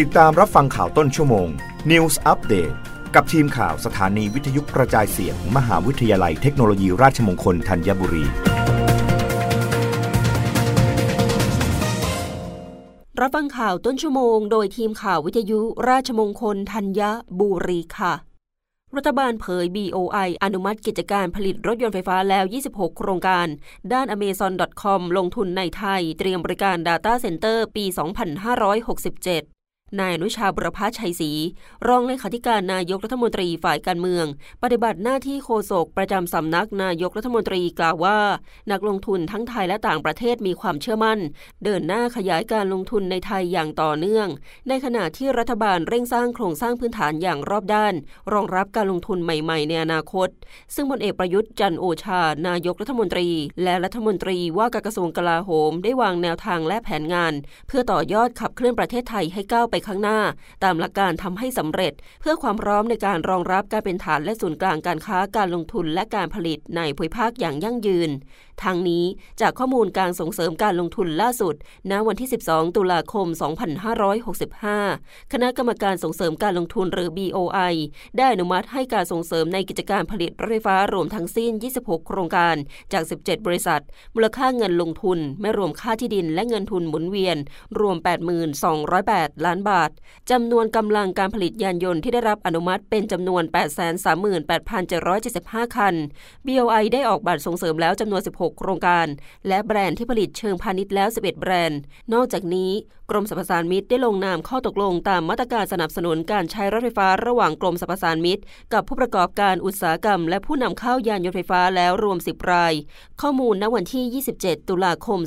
ติดตามรับฟังข่าวต้นชั่วโมง News Update กับทีมข่าวสถานีวิทยุกระจายเสียงมหาวิทยาลัยเทคโนโลยีราชมงคลธัญบุรี รับฟังข่าวต้นชั่วโมง โดยทีมข่าววิทยุราชมงคลธัญบุรีค่ะ รัฐบาลเผย BOI อนุมัติกิจการผลิตรถยนต์ไฟฟ้าแล้ว 26 โครงการ ด้าน Amazon.com ลงทุนในไทย เตรียมบริการ Data Center ปี 2567 นายอนุชาบุรพชัยศรีรองเลขาธิการนายกรัฐมนตรีฝ่ายการเมือง ปฏิบัติหน้าที่โฆษกประจำสำนักนายกรัฐมนตรีกล่าวว่า นักลงทุนทั้งไทยและต่างประเทศมีความเชื่อมั่น เดินหน้าขยายการลงทุนในไทยอย่างต่อเนื่อง ในขณะที่รัฐบาลเร่งสร้างโครงสร้างพื้นฐานอย่างรอบด้าน รองรับการลงทุนใหม่ ๆ ในอนาคต ซึ่งพลเอกประยุทธ์จันโอชา นายกรัฐมนตรี และรัฐมนตรีว่าการกระทรวงกลาโหม ได้วางแนวทางและแผนงาน เพื่อต่อยอดขับเคลื่อนประเทศไทยให้ก้าวไปข้างหน้า ตามหลักการทำให้สำเร็จ เพื่อความพร้อมในการรองรับการเป็นฐานและศูนย์กลางการค้าการลงทุนและการผลิตในภูมิภาคอย่างยั่งยืนทางนี้จากข้อมูลการส่งเสริมการลงทุนล่าสุด ณ วันที่ 12 ตุลาคม 2565 คณะกรรมการส่งเสริมการลงทุนหรือ BOI ได้อนุมัติให้การส่งเสริมในกิจการผลิตรถไฟฟ้ารวมทั้งสิ้น 26 โครงการจาก 17 บริษัท มูลค่าเงินลงทุน ไม่รวมค่าที่ดินและเงินทุนหมุนเวียน รวม 8208 ล้านบาทจำนวนกำลังการผลิตยานยนต์ที่ได้รับอนุมัติเป็นจำนวน 838,775 คัน BOI ได้ออกบัตรส่งเสริมแล้วจำนวน 16 โครงการ และแบรนด์ที่ผลิตเชิงพาณิชย์แล้ว 11 แบรนด์ นอกจากนี้ กรมสรรพสานมิตรได้ลงนามข้อตกลงตามมาตรการสนับสนุนการใช้รถไฟฟ้าระหว่างกรมสรรพสานมิตร กับผู้ประกอบการอุตสาหกรรม และผู้นำเข้ายานยนต์ไฟฟ้าแล้วรวม 10 ราย ข้อมูลณวันที่ 27 ตุลาคม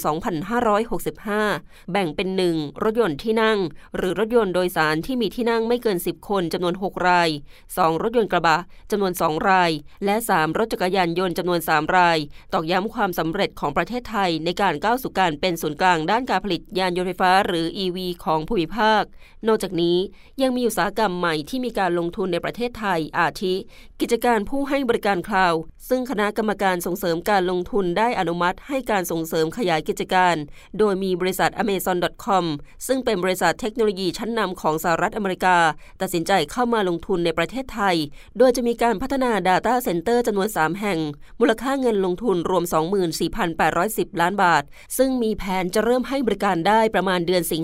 2565 แบ่งเป็น 1. รถยนต์ที่นั่ง หรือรถยนต์โดยสารที่มีที่นั่งไม่เกิน 10 คนจำนวน 6 ราย 2. รถยนต์กระบะจำนวน 2 ราย และ 3. รถจักรยานยนต์จำนวน 3 ราย ตอกย้ำความสำเร็จของประเทศไทยในการก้าวสู่การเป็นศูนย์กลางด้านการผลิตยานยนต์ไฟฟ้าหรือ EV ของภูมิภาค นอกจากนี้ยังมีอุตสาหกรรมใหม่ที่มีการลงทุนในประเทศไทย อาทิ กิจการผู้ให้บริการคลาวซึ่งคณะกรรมการส่งเสริมการลงทุนได้อนุมัติ ให้การส่งเสริมขยายกิจการ โดยมีบริษัท Amazon.com ซึ่งเป็นบริษัทเทคโนโลยีชั้นนำของสหรัฐอเมริกา ตัดสินใจเข้ามาลงทุนในประเทศไทย โดยจะมีการพัฒนา Data Center จำนวน 3 แห่ง มูลค่าเงินลงทุนรวม 24,810 ล้านบาท ซึ่งมีแผนจะเริ่มให้บริการได้ประมาณเดือนสิง